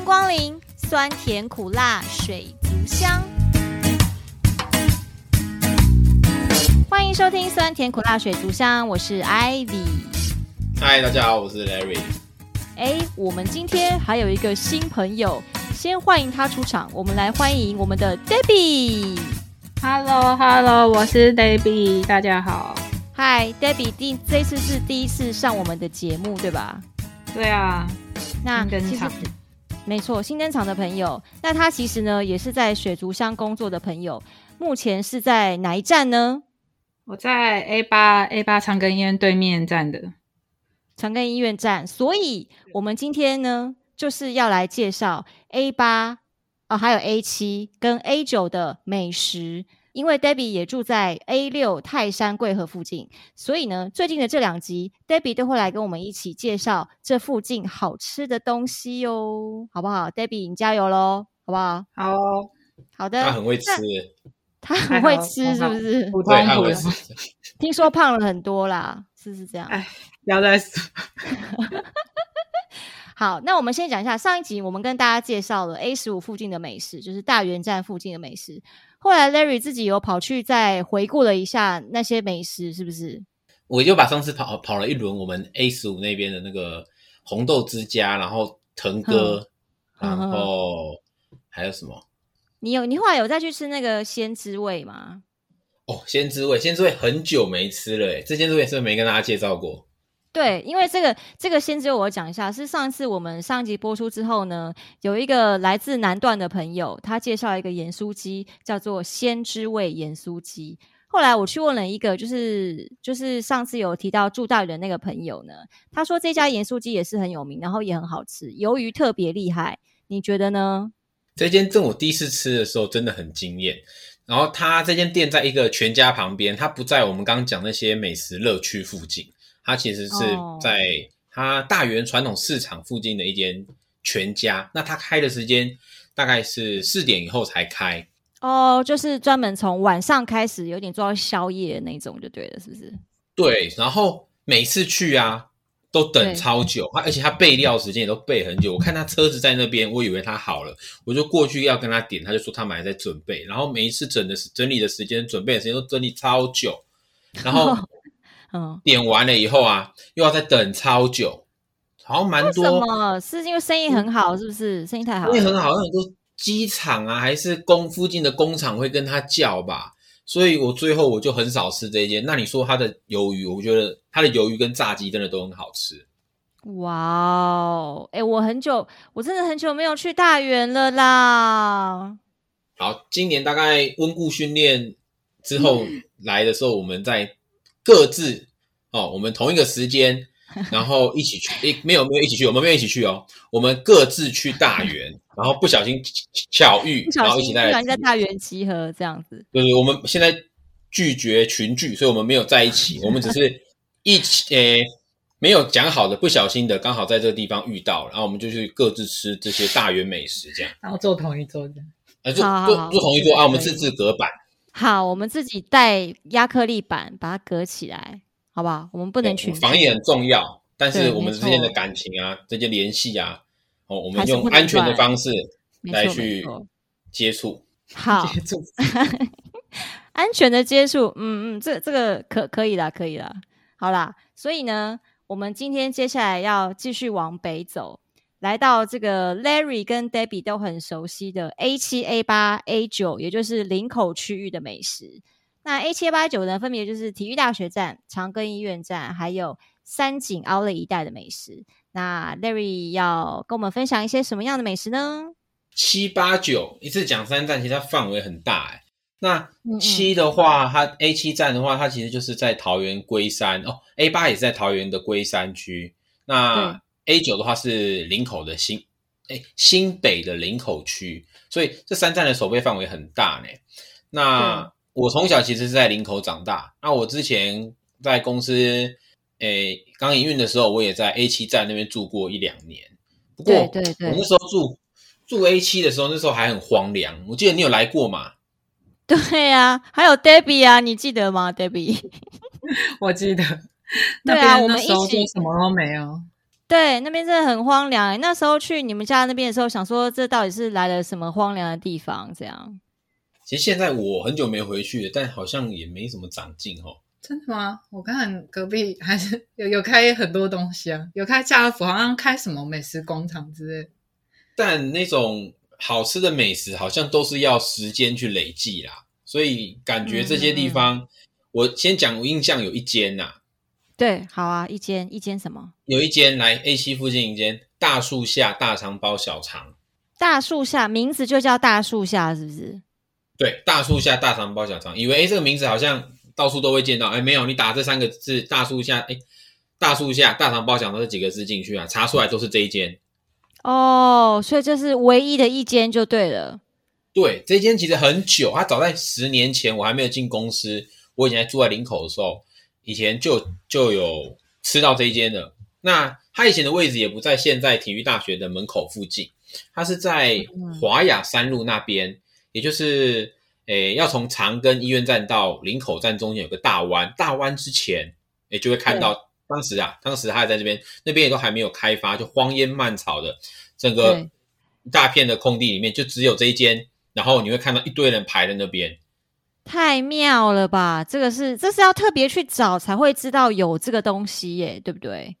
迎光临酸甜苦辣水族箱，欢迎收听酸甜苦辣水族箱，我是 Ivy。嗨，大家好，我是 Larry。哎，我们今天还有一个新朋友，先欢迎他出场。我们来欢迎我们的 Debbie。Hello，Hello，我是 Debbie，大家好。Hi，Debbie，第这次是第一次上我们的节目，对吧？对啊，那登场，没错，新登场的朋友。那他其实呢，也是在水族箱工作的朋友。目前是在哪一站呢？我在 A 八 A 八长庚医院对面站的长庚医院站。所以，我们今天呢，就是要来介绍 A 八哦，还有 A 七跟 A 九的美食。因为 Debbie 也住在 A 六泰山贵河附近，所以呢，最近的这两集，Debbie 都会来跟我们一起介绍这附近好吃的东西哟，好不好？Debbie，你加油喽，好不好？好，好的。他很会吃，他很会吃，是不是？普通普通。听说胖了很多啦，是不是这样？哎，不要再说。好，那我们先讲一下上一集，我们跟大家介绍了 A 十五附近的美食，就是大园站附近的美食。后来 Larry 自己有跑去再回顾了一下那些美食，是不是？我就把上次跑跑了一轮我们 A 十五那边的那个红豆之家，然后腾哥，然后还有什么？你有你后来有再去吃那个鲜之味吗？哦，鲜之味，鲜之味很久没吃了诶，这鲜之味是不是没跟大家介绍过？对，因为这个这个先只有我讲一下，是上次我们上集播出之后呢，有一个来自南段的朋友，他介绍一个盐酥鸡，叫做鲜之味盐酥鸡。后来我去问了一个，就是就是上次有提到住大人的那个朋友呢，他说这家盐酥鸡也是很有名，然后也很好吃，鱿鱼特别厉害。你觉得呢？这间店我第一次吃的时候真的很惊艳，然后他这间店在一个全家旁边，他不在我们刚刚讲那些美食乐区附近。它其实是在它大园传统市场附近的一间全家，那它开的时间大概是四点以后才开哦，就是专门从晚上开始有点做到宵夜的那种就对了，是不是？对，然后每次去啊都等超久，它而且他备料时间也都备很久。我看他车子在那边，我以为他好了，我就过去要跟他点，他就说他们还在准备，然后每一次整的整理的时间、准备的时间都整理超久，然后。嗯，点完了以后啊，又要再等超久，好像蛮多。为什么？是因为生意很好，是不是？生意太好了，生意很好，有很多机场啊，还是工附近的工厂会跟他叫吧。所以我最后我就很少吃这一间。那你说他的鱿鱼，我觉得他的鱿鱼跟炸鸡真的都很好吃。哇哦，哎，我很久，我真的很久没有去大园了啦。好，今年大概温故训练之后 来的时候，我们在。各自哦，我们同一个时间，然后一起去。诶，没有没有一起去，我们没有一起去哦。我们各自去大园，然后不小心巧遇，然后一起在在大园集合这样子。对对，我们现在拒绝群聚，所以我们没有在一起，我们只是一起诶，没有讲好的，不小心的刚好在这个地方遇到，然后我们就去各自吃这些大园美食，这样。然后坐同一桌这样。呃，坐坐坐同一桌啊，我们自制隔板。好，我们自己带压克力板把它隔起来，好不好？我们不能去。防疫很重要，但是我们之间的感情啊，这些联系啊，哦，我们用安全的方式来去接触。好，接触，安全的接触，嗯嗯，这这个可可以啦，可以啦。好啦，所以呢，我们今天接下来要继续往北走。来到这个 Larry 跟 Debbie 都很熟悉的 A 七、A 八、A 九，也就是林口区域的美食。那 A 七、A 八九呢，分别就是体育大学站、长庚医院站，还有三井奥莱一带的美食。那 Larry 要跟我们分享一些什么样的美食呢？七八九一次讲三站，其实它范围很大哎。那七的话，它 A 七站的话，它其实就是在桃园龟山哦。A 八也是在桃园的龟山区。那 A 九的话是林口的新，哎，新北的林口区，所以这三站的守备范围很大呢。那我从小其实是在林口长大，那我之前在公司，诶，刚营运的时候，我也在 A 七站那边住过一两年。不过，对对对，我那时候住住 A 七的时候，那时候还很荒凉。我记得你有来过嘛？对呀、啊，还有 Debbie 啊，你记得吗？Debbie，我记得。对啊，我们一起什么都没有。对，那边真的很荒凉。那时候去你们家那边的时候，想说这到底是来了什么荒凉的地方？这样。其实现在我很久没回去了，但好像也没什么长进哦。真的吗？我看隔壁还是有有开很多东西啊，有开家乐福，好像开什么美食工厂之类。但那种好吃的美食好像都是要时间去累积啦，所以感觉这些地方，嗯嗯嗯，我先讲我印象有一间呐、啊。对，好啊，一间一间什么？有一间来 A 七附近一间大树下大肠包小肠。大树下名字就叫大树下，是不是？对，大树下大肠包小肠，以为哎这个名字好像。到处都会见到，哎，没有，你打这三个字“大树下”，哎，“大树下大肠包小肠”这几个字进去啊，查出来都是这一间。哦，所以这是唯一的一间就对了。对，这间其实很久，它早在十年前我还没有进公司，我以前住在林口的时候，以前就就有吃到这一间的。那他以前的位置也不在现在体育大学的门口附近，他是在华雅三路那边，嗯、也就是。诶，要从长庚医院站到林口站中间有个大弯，大弯之前，诶，就会看到当时啊，当时他还在这边，那边也都还没有开发，就荒烟蔓草的整个大片的空地里面，就只有这一间，然后你会看到一堆人排在那边，太妙了吧？这个是这是要特别去找才会知道有这个东西耶，对不对？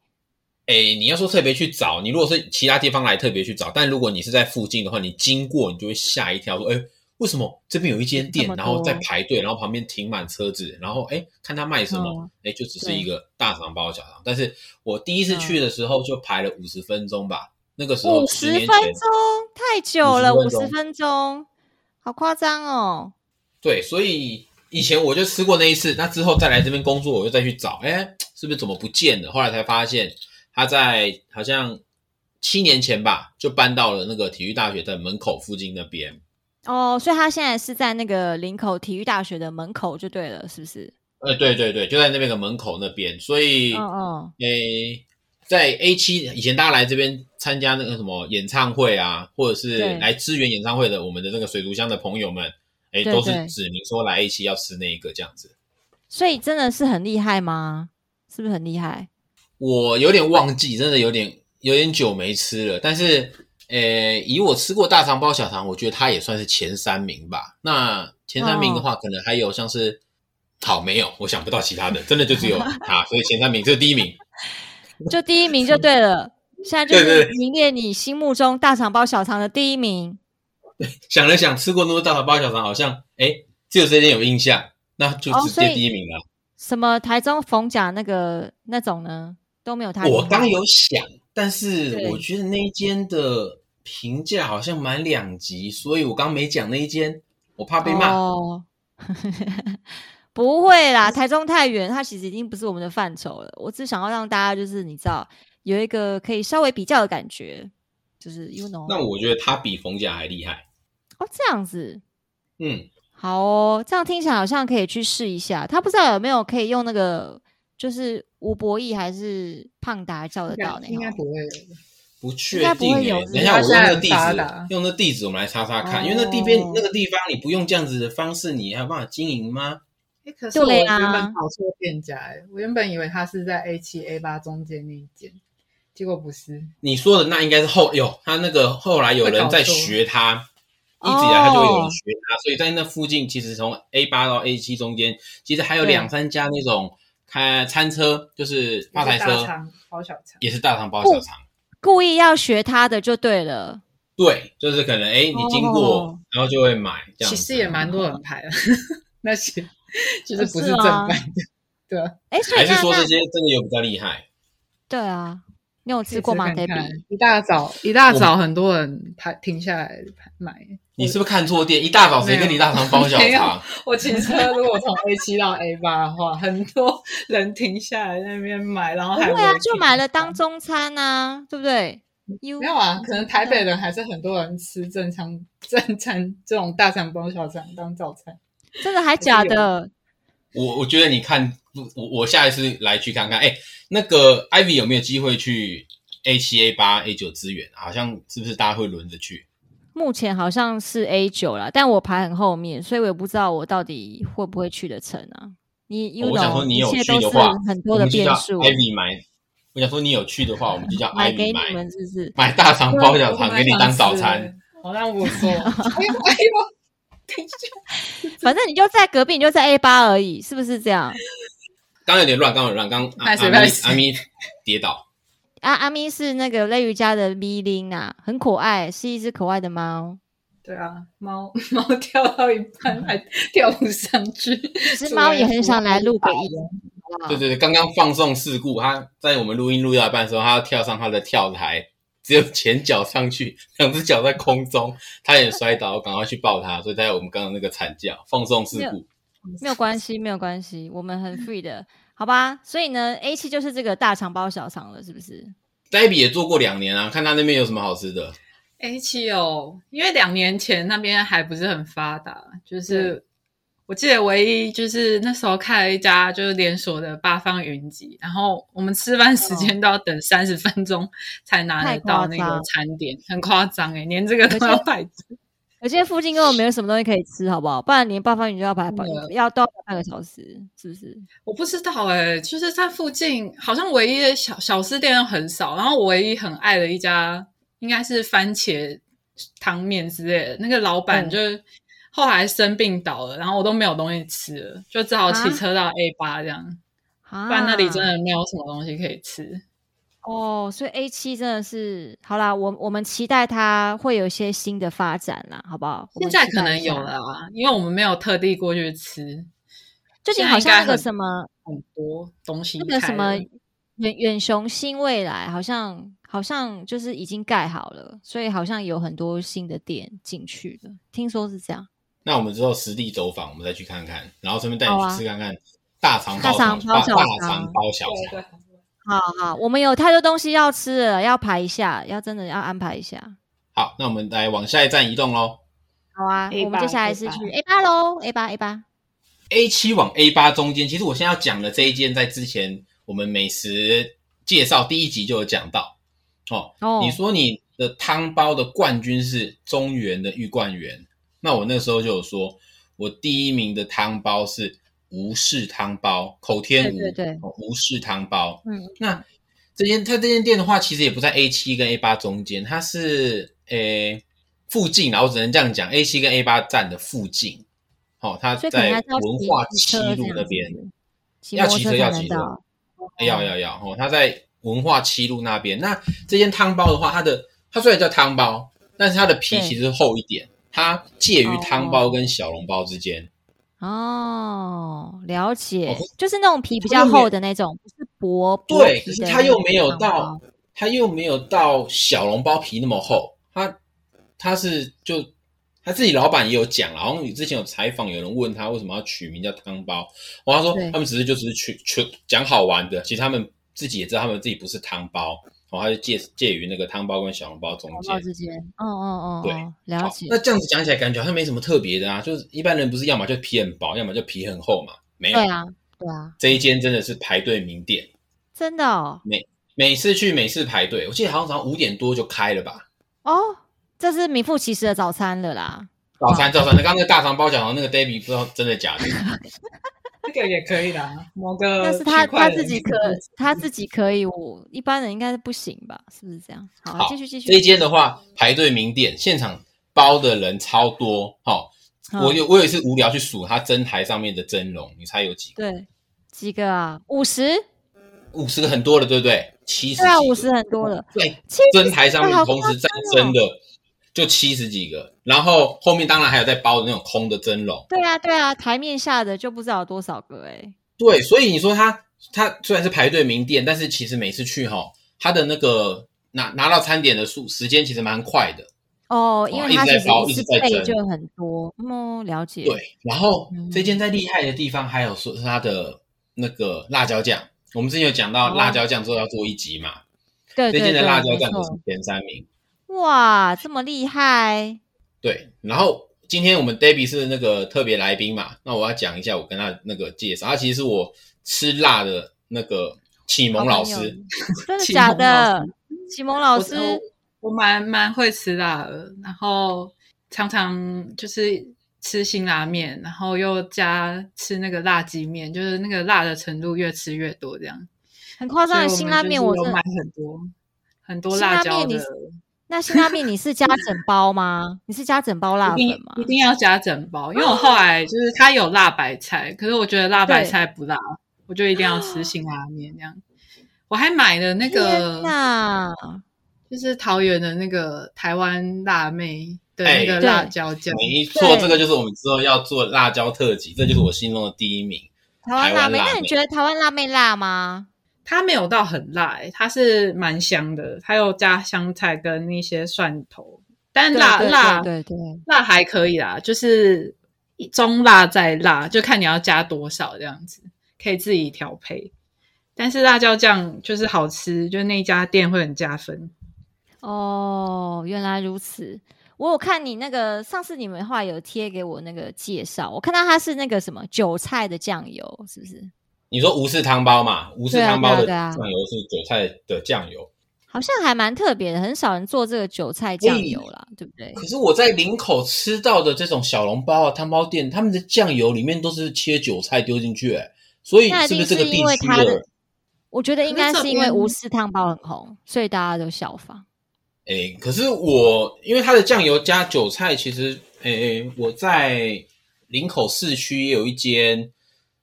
诶，你要说特别去找，你如果是其他地方来特别去找，但如果你是在附近的话，你经过你就会吓一跳，说，诶。为什么这边有一间店，然后在排队，然后旁边停满车子，然后哎，看他卖什么，哎、嗯，就只是一个大肠包小肠。但是我第一次去的时候就排了五十分钟吧，那个时候五十分钟太久了，五十分钟好夸张哦。对，所以以前我就吃过那一次，那之后再来这边工作，我就再去找，哎，是不是怎么不见了？后来才发现他在好像七年前吧，就搬到了那个体育大学的门口附近那边。哦，所以他现在是在那个林口体育大学的门口就对了，是不是？呃，对对对，就在那边的门口那边。所以，哦哦，诶，在 A 七以前，大家来这边参加那个什么演唱会啊，或者是来支援演唱会的，我们的那个水族箱的朋友们，诶，都是指明说来一期要吃那一个这样子。所以真的是很厉害吗？是不是很厉害？我有点忘记，真的有点有点久没吃了，但是。诶，以我吃过大肠包小肠，我觉得它也算是前三名吧。那前三名的话，可能还有像是，哦、好没有，我想不到其他的，真的就只有 它，所以前三名这是第一名，就第一名就对了。现在就是名列你心目中大肠包小肠的第一名。对，想了想，吃过那么多大肠包小肠，好像哎只有这间有印象，那就直接第一名了。哦、什么台中逢甲那个那种呢，都没有他。我刚有想，但是我觉得那一间的。评价好像蛮两极，所以我刚没讲那一间，我怕被骂。哦、不会啦，台中太远，它其实已经不是我们的范畴了。我只想要让大家就是你知道有一个可以稍微比较的感觉，就是 you know。那我觉得它比逢甲还厉害哦，这样子，嗯，好哦，这样听起来好像可以去试一下。他不知道有没有可以用那个，就是吴博义还是胖达叫得到那个？应该不会。不确定等一下我用那个地址，用那地址我们来查查看，哦、因为那地边那个地方你不用这样子的方式，你还有办法经营吗？哎，可是我原本跑错店家哎，我原本以为他是在 A 七 A 八中间那一间，结果不是。你说的那应该是后有他那个后来有人在学他，一直以来他就会有人学他，所以在那附近其实从 A 八到 A 七中间，其实还有两三家那种开餐车，就是发财车，大肠包小肠，也是大肠包小肠。故意要学他的就对了，对，就是可能哎，你经过、哦、然后就会买这样。其实也蛮多人排的，那些其实不是正版的，对啊。哎，还是说这些真的有比较厉害？对啊，你有吃过吗？看看一大早一大早很多人排停下来买。你是不是看错店？一大早谁跟你大肠包小肠？我骑车如果从 A 七到 A 八的话，很多人停下来在那边买，然后还对啊，就买了当中餐啊，对不对？没有啊，可能台北人还是很多人吃正餐正餐这种大肠包小肠当早餐。真的还假的？我我觉得你看，我我下一次来去看看。哎，那个 Ivy 有没有机会去 A 七、A 八、A 九资源？好像是不是大家会轮着去？目前好像是 A 九啦，但我排很后面，所以我也不知道我到底会不会去得成啊。你，我想说你有去的话，很多的变数。Ivy 买我想说，你有去的话，我们就叫艾米买，是不是？买大肠包小肠给你当早餐。好像不错。哎呦哎呦，等一下，反正你就在隔壁，你就在 A 八而已，是不是这样？刚有点乱，刚有点乱，刚阿咪阿咪跌倒。啊，阿咪是那个雷雨家的咪琳啊，很可爱，是一只可爱的猫。对啊，猫 猫跳到一半 还跳不上去，其实猫也很想来录个音。对对对，刚刚放送事故，它在我们录音录到一半的时候，它要跳上它的跳台，只有前脚上去，两只脚在空中，他也摔倒，赶快去抱他，所以才有我们刚刚那个惨叫，放送事故。没有关系，没有关系，我们很 free 的，好吧？所以呢，A 七就是这个大肠包小肠了，是不是？Debbie 也做过两年啊，看他那边有什么好吃的。A 七哦，因为两年前那边还不是很发达，就是我记得唯一就是那时候开了一家就是连锁的八方云集，然后我们吃饭时间都要等三十分钟才拿得到那个餐点，很夸张哎，连这个都要排队。而且附近根本没有什么东西可以吃，好不好？不然连八方云就要排排，要到半个小时，是不是？我不知道哎、欸、就是在附近好像唯一的小小吃店都很少，然后我唯一很爱的一家应该是番茄汤面之类的，那个老板就后来生病倒了，然后我都没有东西吃了，就只好骑车到 A 八这样，啊、不然那里真的没有什么东西可以吃。哦，所以 A 七真的是好啦，我我们期待它会有一些新的发展啦，好不好？现在可能有了啊，因为我们没有特地过去吃。最近好像那个什么很多东西，那个什么远远雄新未来，好像好像就是已经盖好了，所以好像有很多新的店进去了，听说是这样。那我们之后实地走访，我们再去看看，然后顺便带你去吃看看大肠包小肠，大肠包小肠。好好，我们有太多东西要吃了，要排一下，要真的要安排一下。好，那我们来往下一站移动喽。好啊，A8, 我们接下来是去 A 八喽，A 八 A 八 A 七往 A 八中间。其实我现在要讲的这一间，在之前我们美食介绍第一集就有讲到哦。哦，你说你的汤包的冠军是中原的玉冠园，那我那时候就有说，我第一名的汤包是。吴氏汤包，口天吴，对对对，吴氏汤包。嗯，那这间它这间店的话，其实也不在 A 七跟 A 八中间，它是诶、欸、附近，然后我只能这样讲，A 七跟 A 八站的附近。好、哦，它在文化七路那边，要骑车要骑车，要要要。哦，它在文化七路那边。那这间汤包的话，它的它虽然叫汤包，但是它的皮其实厚一点，它介于汤包跟小笼包之间。哦，了解，哦、就是那种皮比较厚的那种，不是薄薄对，可是它又没有到，它又没有到小笼包皮那么厚。它它是就他自己老板也有讲，然后你之前有采访，有人问他为什么要取名叫汤包，我他说他们只是就只是取取讲好玩的，其实他们自己也知道他们自己不是汤包。哦，它就介介于那个汤包跟小笼包中间之间。哦哦哦，对，了解。那这样子讲起来，感觉好像没什么特别的啊。就是一般人不是要么就皮很薄，要么就皮很厚嘛。没有。对啊，对啊。这一间真的是排队名店，真的哦。每每次去每次排队，我记得好像早上五点多就开了吧。哦，这是名副其实的早餐了啦。早餐，早餐。那刚刚那个大肠包小肠，那个 Debbie 不知道真的假的。这个也可以的，某个但是他他自己可他自己可以，我一般人应该是不行吧？是不是这样？好，继续继续。这一间的话，排队名店，现场包的人超多。好，我有我有一次无聊去数他蒸台上面的蒸笼，你猜有几个？对，几个啊？五十？五十个很多了，对不对？七十？对啊，五十很多了。对，蒸台上面同时在蒸的。就七十几个，然后后面当然还有在包的那种空的蒸笼。对啊，对啊，台面下的就不知道有多少个哎、欸。对，所以你说他他虽然是排队名店，但是其实每次去哈，他的那个拿拿到餐点的数时间其实蛮快的。哦，因为他一直在包，一直在蒸，就很多。嗯，了解。对，然后、嗯、这间在厉害的地方还有说是他的那个辣椒酱。我们之前有讲到辣椒酱之后要做一集嘛？对，这间的辣椒酱都是前三名。哇，这么厉害！对，然后今天我们 Debbie 是那个特别来宾嘛，那我要讲一下我跟他那个介绍，他其实是我吃辣的那个启蒙老师，真的假的？启蒙老师，我，我蛮蛮会吃辣的，然后常常就是吃辛拉面，然后又加吃那个辣鸡面，就是那个辣的程度越吃越多这样。很夸张的辛拉面，我真的买很多很多辣椒的。那辛拉面你是加整包吗？你是加整包辣粉吗？一定要加整包，因为我后来就是它有辣白菜，可是我觉得辣白菜不辣，我就一定要吃辛拉面这样。我还买了那个，就是桃园的那个台湾辣妹的那个辣椒酱。没错，这个就是我们之后要做辣椒特辑，这就是我心中的第一名。台湾辣妹，那你觉得台湾辣妹辣吗？它没有到很辣，欸，它是蛮香的，它有加香菜跟那些蒜头，但辣辣对对辣还可以啦，就是中辣再辣，就看你要加多少这样子，可以自己调配。但是辣椒酱就是好吃，就那家店会很加分。哦，原来如此。我有看你那个上次你们话有贴给我那个介绍，我看到它是那个什么韭菜的酱油，是不是？你说吴氏汤包嘛？吴氏汤包的酱油是韭菜的酱油，好像还蛮特别的，很少人做这个韭菜酱油啦，对不对？可是我在林口吃到的这种小笼包啊、汤包店，他们的酱油里面都是切韭菜丢进去，哎，所以是不是这个地区的？我觉得应该是因为吴氏汤包很红，所以大家都效仿。哎，可是我因为它的酱油加韭菜，其实哎，我在林口市区也有一间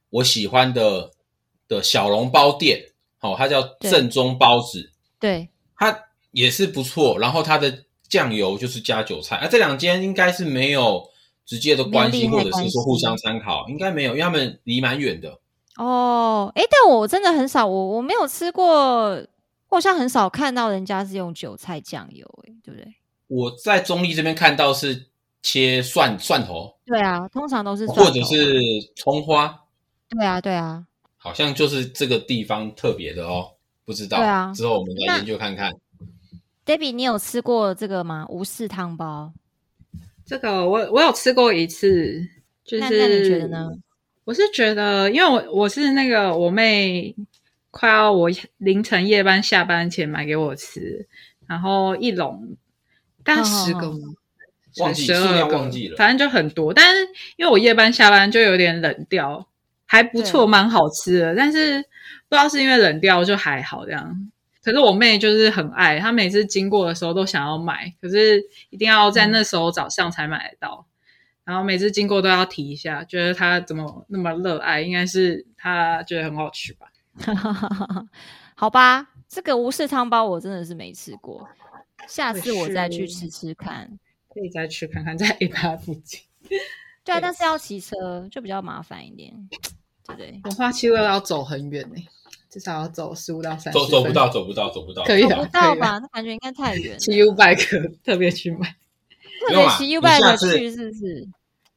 我喜欢的。的小笼包店，好、哦，它叫正宗包子，对，它也是不错。然后它的酱油就是加韭菜，啊，这两间应该是没有直接的关系，或者是说互相参考，应该没有，因为他们离蛮远的。哦，哎，但我真的很少，我我没有吃过，我好像很少看到人家是用韭菜酱油，哎，对不对？我在中立这边看到是切蒜蒜头，对啊，通常都是蒜头，或者是葱花，对啊，对啊。好像就是这个地方特别的哦，不知道。对啊，之后我们来研究看看。Debbie，你有吃过这个吗？吴氏汤包？这个我我有吃过一次，就是那，那你觉得呢？我是觉得，因为我我是那个我妹快要我凌晨夜班下班前买给我吃，然后一笼大概十个吗？忘记，数量忘记了，反正就很多。但是因为我夜班下班就有点冷掉。还不错，蛮好吃的，但是不知道是因为冷掉就还好这样。可是我妹就是很爱，她每次经过的时候都想要买，可是一定要在那时候早上才买得到。嗯、然后每次经过都要提一下，觉得她怎么那么热爱，应该是她觉得很好吃吧？好吧，这个吴氏汤包我真的是没吃过，下次我再去吃吃看，可以再去看看在 A 八附近。对啊，但是要骑车就比较麻烦一点。对对，文化七路要走很远呢，至少要走十五到三十。走走不到，走不到，走不到，可以不到吧？那感觉应该太远。骑 U-bike 特别去买，特别骑 U-bike 去是不是？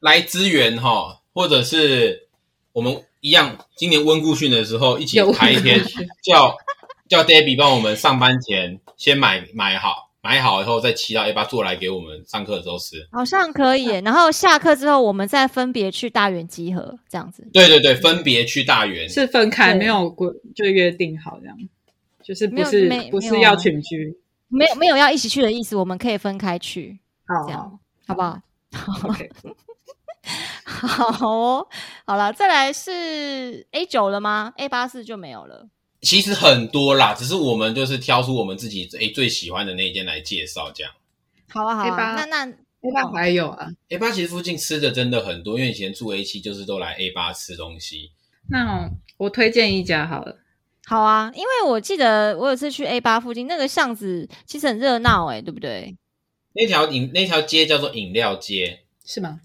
来支援哈，或者是我们一样，今年温故训的时候一起排一天，叫叫 Debbie 帮我们上班前先买买好。买好以后再骑到 A 八坐来给我们上课的时候吃，好像可以。然后下课之后，我们再分别去大园集合，这样子。对对对，分别去大园是分开，没有规就约定好这样，就是不是不是要群居，没有没有要一起去的意思，我们可以分开去，好这样好不好？OK，好哦，好了，再来是 A 九了吗？A 八四就没有了。其实很多啦，只是我们就是挑出我们自己诶最喜欢的那一间来介绍，这样。好啊，好啊。那那 A 八还有啊，A 八其实附近吃的真的很多，因为以前住 A 七就是都来 A 八吃东西。那我推荐一家好了。好啊，因为我记得我有次去 A 八附近那个巷子，其实很热闹诶，对不对？那条饮那条街叫做饮料街，是吗？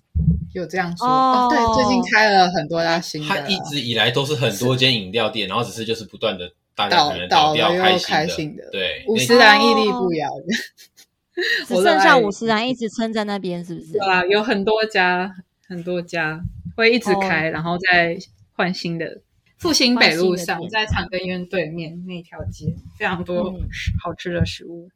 有这样说哦，对，最近开了很多家新的。它一直以来都是很多间饮料店，然后只是就是不断的大家可能倒掉开心的，对。五十岚屹立不摇的，只 剩下五十岚一直撑在那边，是不是？对啊，有很多家，很多家会一直开，然后再换新的。复兴北路上，在长庚医院对面那条街，非常多好吃的食物。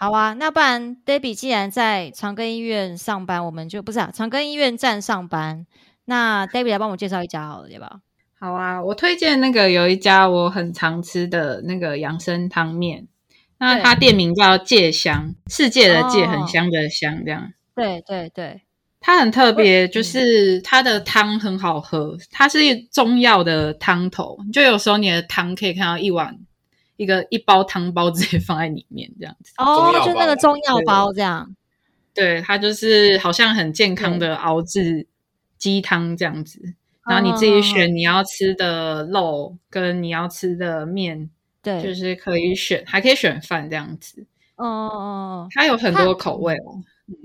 好啊，那不然 Debbie 既然在长庚医院上班，我们就不是啊，长庚医院站上班。那 Debbie 来帮我介绍一家好了，对吧？好啊，我推荐那个有一家我很常吃的那个养生汤面，那它店名叫芥香，世界的芥，很香的香，这样。对对对，它很特别，就是它的汤很好喝，它是中药的汤头，就有时候你的汤可以看到一碗一个一包汤包直接放在里面这样子。哦，就那个中药包这样。对，它就是好像很健康的熬制鸡汤这样子。然后你自己选你要吃的肉跟你要吃的面，对，就是可以选，还可以选饭这样子。哦哦哦，它有很多口味哦，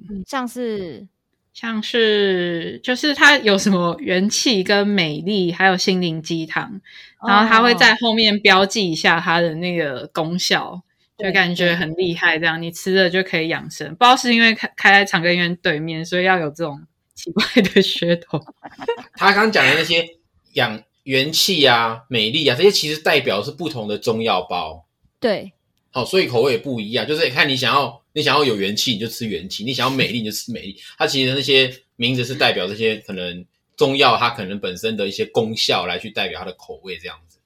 嗯，像是像是就是它有什么元气跟美丽，还有心灵鸡汤，然后它会在后面标记一下它的那个功效，就感觉很厉害。这样你吃了就可以养生，不知道是因为开开在长庚医院对面，所以要有这种。奇怪的噱头，他刚讲的那些养元气啊、美丽啊，这些其实代表是不同的中药包。对，好，所以口味也不一样。就是看你想要，你想要有元气，你就吃元气；你想要美丽，你就吃美丽。它其实那些名字是代表这些可能中药，它可能本身的一些功效来去代表它的口味这样子。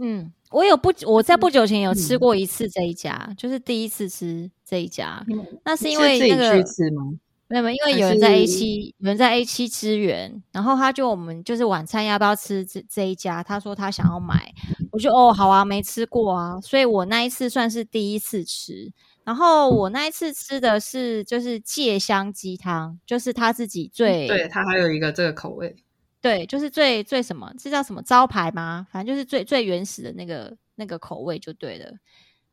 嗯，我有不，我在不久前有吃过一次这一家，嗯、就是第一次吃这一家，嗯、那是因为那个。是自己去吃吗？没有，因为有人在 A 七，有人在 A 七支援，然后他就我们就是晚餐要不要吃这这一家？他说他想要买，我就哦好啊，没吃过啊，所以我那一次算是第一次吃。然后我那一次吃的是就是芥香鸡汤，就是他自己最对他还有一个这个口味，对，就是最最什么，这叫什么招牌吗？反正就是最最原始的那个那个口味就对了。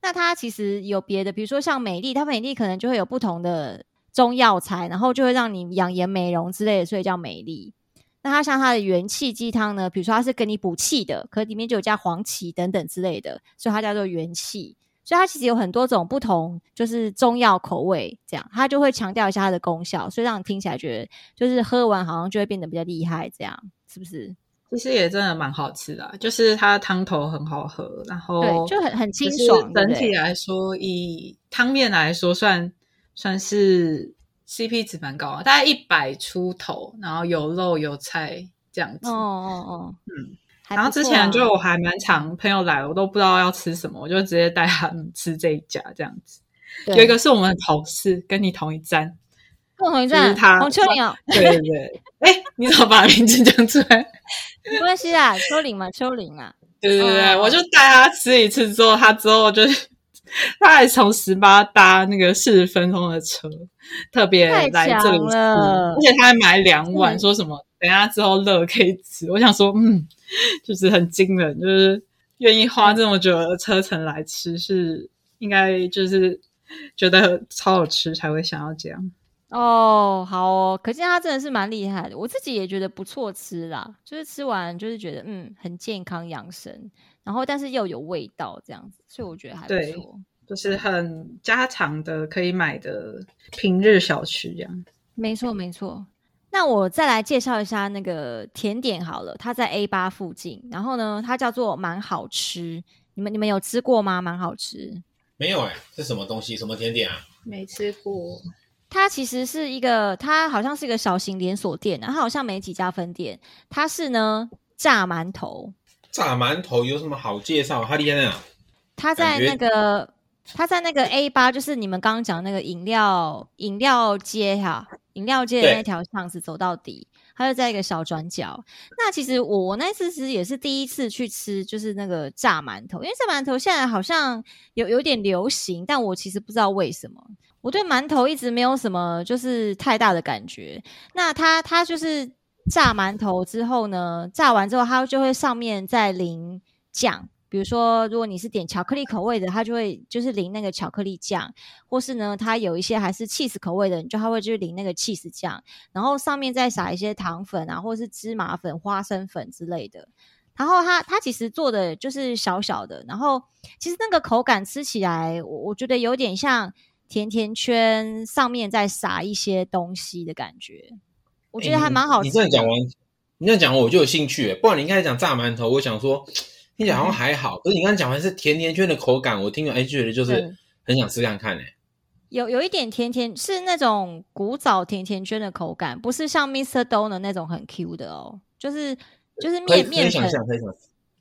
那它其实有别的，比如说像美丽，它美丽可能就会有不同的。中药材，然后就会让你养颜美容之类的，所以叫美丽。那它像它的元气鸡汤呢，比如说它是给你补气的，可里面就有加黄芪等等之类的，所以它叫做元气。所以它其实有很多种不同，就是中药口味这样，它就会强调一下它的功效，所以让你听起来觉得就是喝完好像就会变得比较厉害，这样是不是？其实也真的蛮好吃的，就是它的汤头很好喝，然后对，就很很清爽。整体来说，以汤面来说算。算是 CP 值蛮高啊，大概一百出头，然后有肉有菜这样子。哦哦哦，嗯。啊、然后之前就我还蛮常朋友来，我都不知道要吃什么，我就直接带他们吃这一家这样子。有一个是我们的同事，跟你同一站，跟我同一站，他黄秋玲哦。对对对，哎、欸，你怎么把名字讲出来？没关系啊，秋玲嘛，秋玲啊。对对对，哦、我就带他吃一次之后，他之后就。他还从十八搭那个四十分钟的车，特别来这里吃，而且他还买两碗，嗯、说什么等下之后热可以吃。我想说，嗯，就是很惊人，就是愿意花这么久的车程来吃，是应该就是觉得超好吃才会想要这样。哦，好哦，可见他真的是蛮厉害的。我自己也觉得不错吃啦，就是吃完就是觉得嗯，很健康养生。然后，但是又有味道这样子，所以我觉得还不错，就是很家常的可以买的平日小吃这样。没错，没错。那我再来介绍一下那个甜点好了，它在 A 八附近，然后呢，它叫做蛮好吃。你们你们有吃过吗？蛮好吃。没有哎、欸，是什么东西？什么甜点啊？没吃过。它其实是一个，它好像是一个小型连锁店，然后好像没几家分店。它是呢炸馒头。炸馒头有什么好介绍？哈利安啊，它在那个它在那个 A 八，就是你们刚刚讲那个饮料饮料街哈，饮料街的那条巷子走到底，他对就在一个小转角。那其实我我那次其实也是第一次去吃，就是那个炸馒头，因为炸馒头现在好像有有点流行，但我其实不知道为什么，我对馒头一直没有什么就是太大的感觉。那它它就是。炸馒头之后呢，炸完之后它就会上面再淋酱，比如说如果你是点巧克力口味的，它就会就是淋那个巧克力酱，或是呢它有一些还是 cheese 口味的，你就它会就是淋那个 cheese 酱，然后上面再撒一些糖粉啊，或是芝麻粉、花生粉之类的。然后它它其实做的就是小小的，然后其实那个口感吃起来，我我觉得有点像甜甜圈上面再撒一些东西的感觉。我觉得还蛮好吃的。欸。你这样讲完，你这样讲完我就有兴趣。不然你应该讲炸馒头，我想说听起来好像还好。嗯、可是你刚刚讲完是甜甜圈的口感，我听了哎觉得就是很想吃看看哎。有有一点甜甜，是那种古早甜甜圈的口感，不是像 Mr. Donut 那种很 Q 的哦，就是就是面面粉，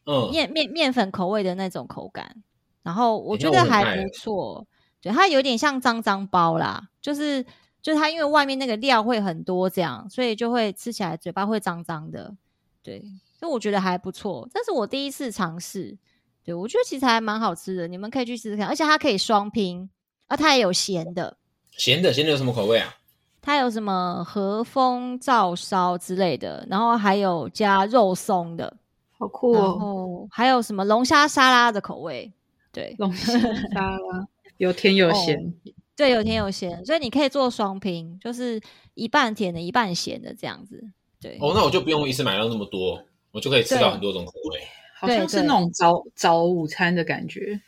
嗯，面面面粉口味的那种口感。然后我觉得还不错，对，它有点像脏脏包啦，就是。就是它，因为外面那个料会很多，这样，所以就会吃起来嘴巴会脏脏的，对，所以我觉得还不错。这是我第一次尝试，对，我觉得其实还蛮好吃的，你们可以去试试看。而且它可以双拼，啊，它也有咸的。咸的，咸的有什么口味啊？它有什么和风照烧之类的，然后还有加肉松的，好酷哦。然后还有什么龙虾沙拉的口味？对，龙虾沙拉有甜有咸。哦对，有甜有咸，所以你可以做双拼，就是一半甜的，一半咸的这样子。对，哦，那我就不用一次买到那么多，我就可以吃到很多种口味。好像是那种早早午餐的感觉。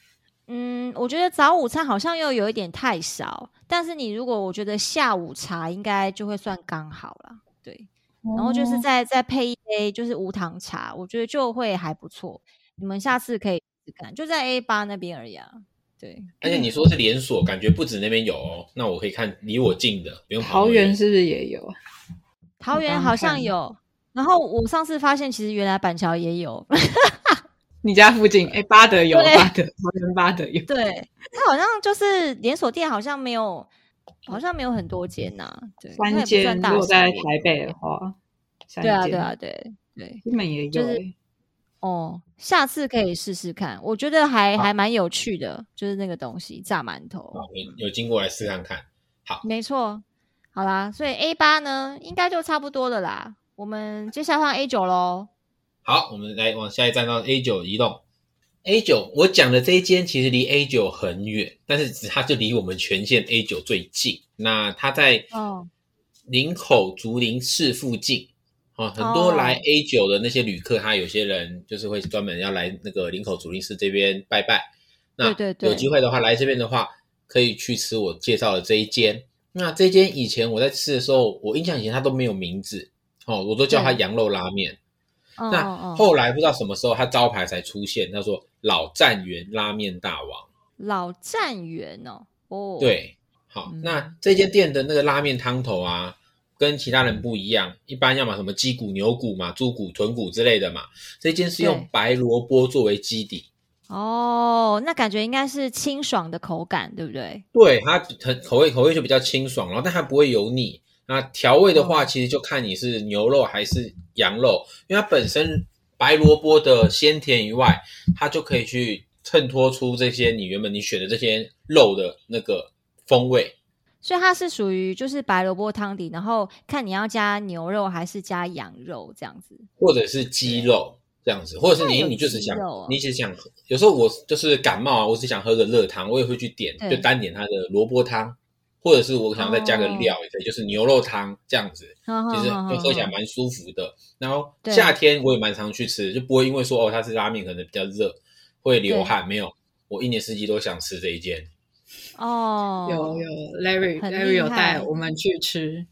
嗯，我觉得早午餐好像又有一点太少，但是你如果我觉得下午茶应该就会算刚好了。对，然后就是再再配一杯就是无糖茶，我觉得就会还不错。你们下次可以看，就在 A 八那边而已啊。对，而且你说是连锁，感觉不止那边有哦。那我可以看离我近的，不用跑。桃园是不是也有？桃园好像有。然后我上次发现，其实原来板桥也有。你家附近？哎，八德有，八德，桃园八德有。对，它好像就是连锁店，好像没有，好像没有很多间呐。对，三间。如果在台北的话，对啊，对啊，对对，基本也有。哦，下次可以试试看，我觉得还还蛮有趣的，就是那个东西炸馒头。有有经过来试看看，好，没错，好啦，所以 A 八呢，应该就差不多了啦。我们接下来换 A 九喽。好，我们来往下一站到 A 九移动。A 九，我讲的这一间其实离 A 九很远，但是它就离我们全线 A 九最近。那它在哦林口竹林寺附近。哦，很多来 A 九的那些旅客，他有些人就是会专门要来那个林口竹林寺这边拜拜。那有机会的话，来这边的话，可以去吃我介绍的这一间。那这间以前我在吃的时候，我印象以前它都没有名字，哦，我都叫它羊肉拉面。那后来不知道什么时候，它招牌才出现，他说老站员拉面大王。老站员哦，哦，对，好，嗯、那这间店的那个拉面汤头啊。跟其他人不一样，一般要么什么鸡骨、牛骨嘛、猪骨、豚骨之类的嘛。这间是用白萝卜作为基底。哦，那感觉应该是清爽的口感，对不对？对，它很口味口味就比较清爽，然后但它不会油腻。那调味的话，其实就看你是牛肉还是羊肉，因为它本身白萝卜的鲜甜以外，它就可以去衬托出这些你原本你选的这些肉的那个风味。所以它是属于就是白萝卜汤底，然后看你要加牛肉还是加羊肉这样子，或者是鸡肉这样子，或者是你你就是想你只想喝，有时候我就是感冒啊，我只想喝个热汤，我也会去点，就单点它的萝卜汤，或者是我想再加个料也可以，就是牛肉汤这样子，其实就喝起来蛮舒服的。然后夏天我也蛮常去吃，就不会因为说哦它是拉面可能比较热会流汗，没有，我一年四季都想吃这一间。哦，有有，Larry，Larry 有带我们去吃。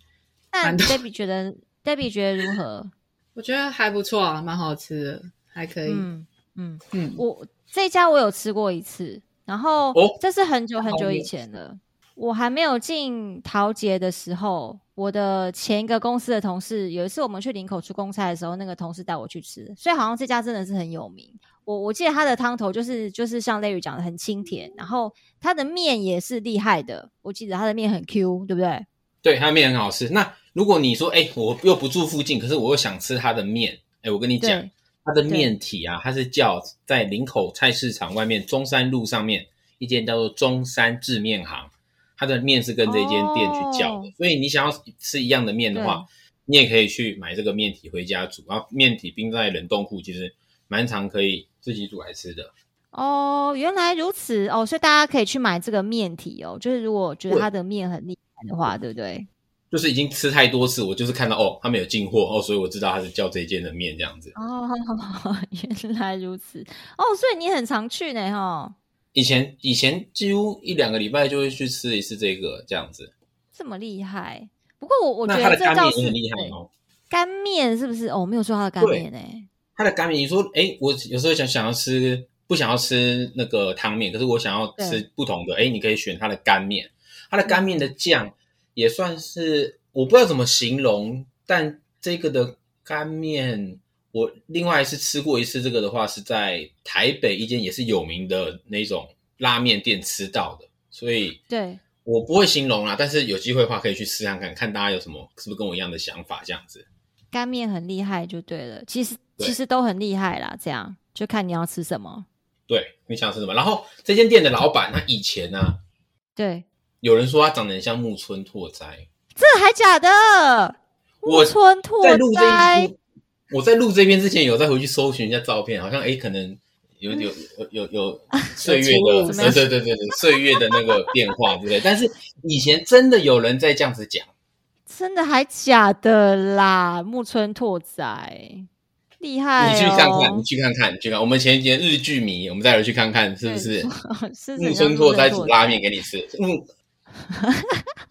那 Debbie 觉得，Debbie 觉得如何？我觉得还不错啊，蛮好吃的，还可以。嗯嗯嗯，我这家我有吃过一次，然后这是很久很久以前了。哦、我还没有进桃捷的时候，我的前一个公司的同事有一次我们去林口出公差的时候，那个同事带我去吃，所以好像这家真的是很有名。我我记得它的汤头就是就是像 Larry 讲的很清甜，然后它的面也是厉害的。我记得它的面很 Q，对不对？对，它的面很好吃。那如果你说，哎，我又不住附近，可是我又想吃它的面，哎，我跟你讲，它的面体啊，它是叫在林口菜市场外面中山路上面一间叫做中山制面行，它的面是跟这间店去叫的。哦、所以你想要吃一样的面的话，你也可以去买这个面体回家煮，然后面体冰在冷冻库，其实蛮常可以。自己煮来吃的哦，原来如此哦，所以大家可以去买这个面体哦。就是如果觉得它的面很厉害的话，对，不对？就是已经吃太多次，我就是看到哦，他们有进货哦，所以我知道他是叫这一间的面这样子。哦，原来如此哦，所以你很常去呢哈、哦。以前以前几乎一两个礼拜就会去吃一次这个这样子。这么厉害？不过我我觉得这干面很厉害哦。干面是不是？哦，没有说它的干面呢。它的干面，你说，哎，我有时候想想要吃，不想要吃那个汤面，可是我想要吃不同的，哎，你可以选它的干面。它的干面的酱也算是，我不知道怎么形容，但这个的干面，我另外是吃过一次，这个的话是在台北一间也是有名的那种拉面店吃到的，所以对我不会形容啦，但是有机会的话可以去试看看，看大家有什么是不是跟我一样的想法，这样子。干面很厉害就对了，其实。其实都很厉害啦，这样就看你要吃什么。对，你想吃什么？然后这间店的老板他以前呢、啊，对，有人说他长得很像木村拓哉，这还假的？木村拓哉，我在录这边之前有再回去搜寻一下照片，好像哎，可能有有有有有岁月的，对对对对对，岁月的那个变化，对不对？但是以前真的有人在这样子讲，真的还假的啦？木村拓哉。厉害、哦！你去看看，你去看看，你去看。我们前几天日剧迷，我们再回去看看，是不是？木村拓哉煮拉面给你吃。木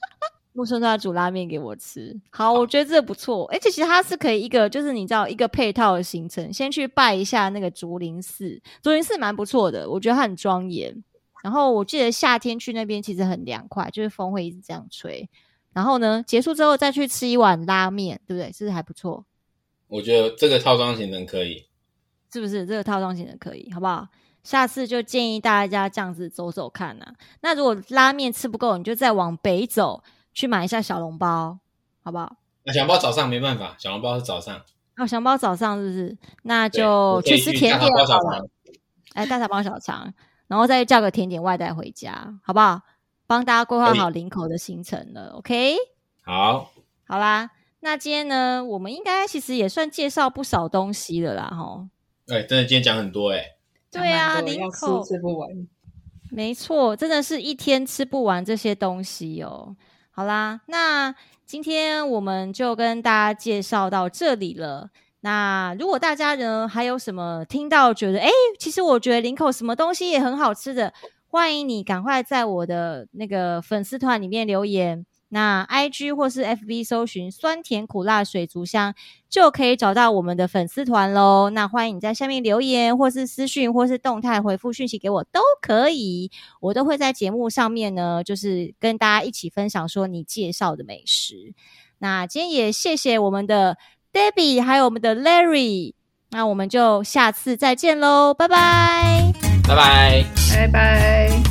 木村拓哉煮拉面给我吃。好，我觉得这不错。而且其实它是可以一个，就是你知道一个配套的行程，先去拜一下那个竹林寺。竹林寺蛮不错的，我觉得它很庄严。然后我记得夏天去那边其实很凉快，就是风会一直这样吹。然后呢，结束之后再去吃一碗拉面，对不对？是不是还不错？我觉得这个套装行程可以，是不是？这个套装行程可以，好不好？下次就建议大家这样子走走看啊。那如果拉面吃不够，你就再往北走，去买一下小笼包，好不好？那小笼包早上没办法，小笼包是早上。哦，小笼包早上是不是？那就去吃甜点好了。哎，大肠包小肠，然后再叫个甜点外带回家，好不好？帮大家规划好林口的行程了，OK？好，好啦。那今天呢，我们应该其实也算介绍不少东西了啦，哈。哎，真的今天讲很多哎、欸。对啊，林口吃不完。没错，真的是一天吃不完这些东西哦。好啦，那今天我们就跟大家介绍到这里了。那如果大家呢还有什么听到觉得，哎，其实我觉得林口什么东西也很好吃的，欢迎你赶快在我的那个粉丝团里面留言。那 I G 或是 F B 搜寻酸甜苦辣水族箱，就可以找到我们的粉丝团喽。那欢迎你在下面留言，或是私讯，或是动态回复讯息给我都可以，我都会在节目上面呢，就是跟大家一起分享说你介绍的美食。那今天也谢谢我们的 Debbie，还有我们的 Larry，那我们就下次再见喽，拜拜，拜拜，拜拜。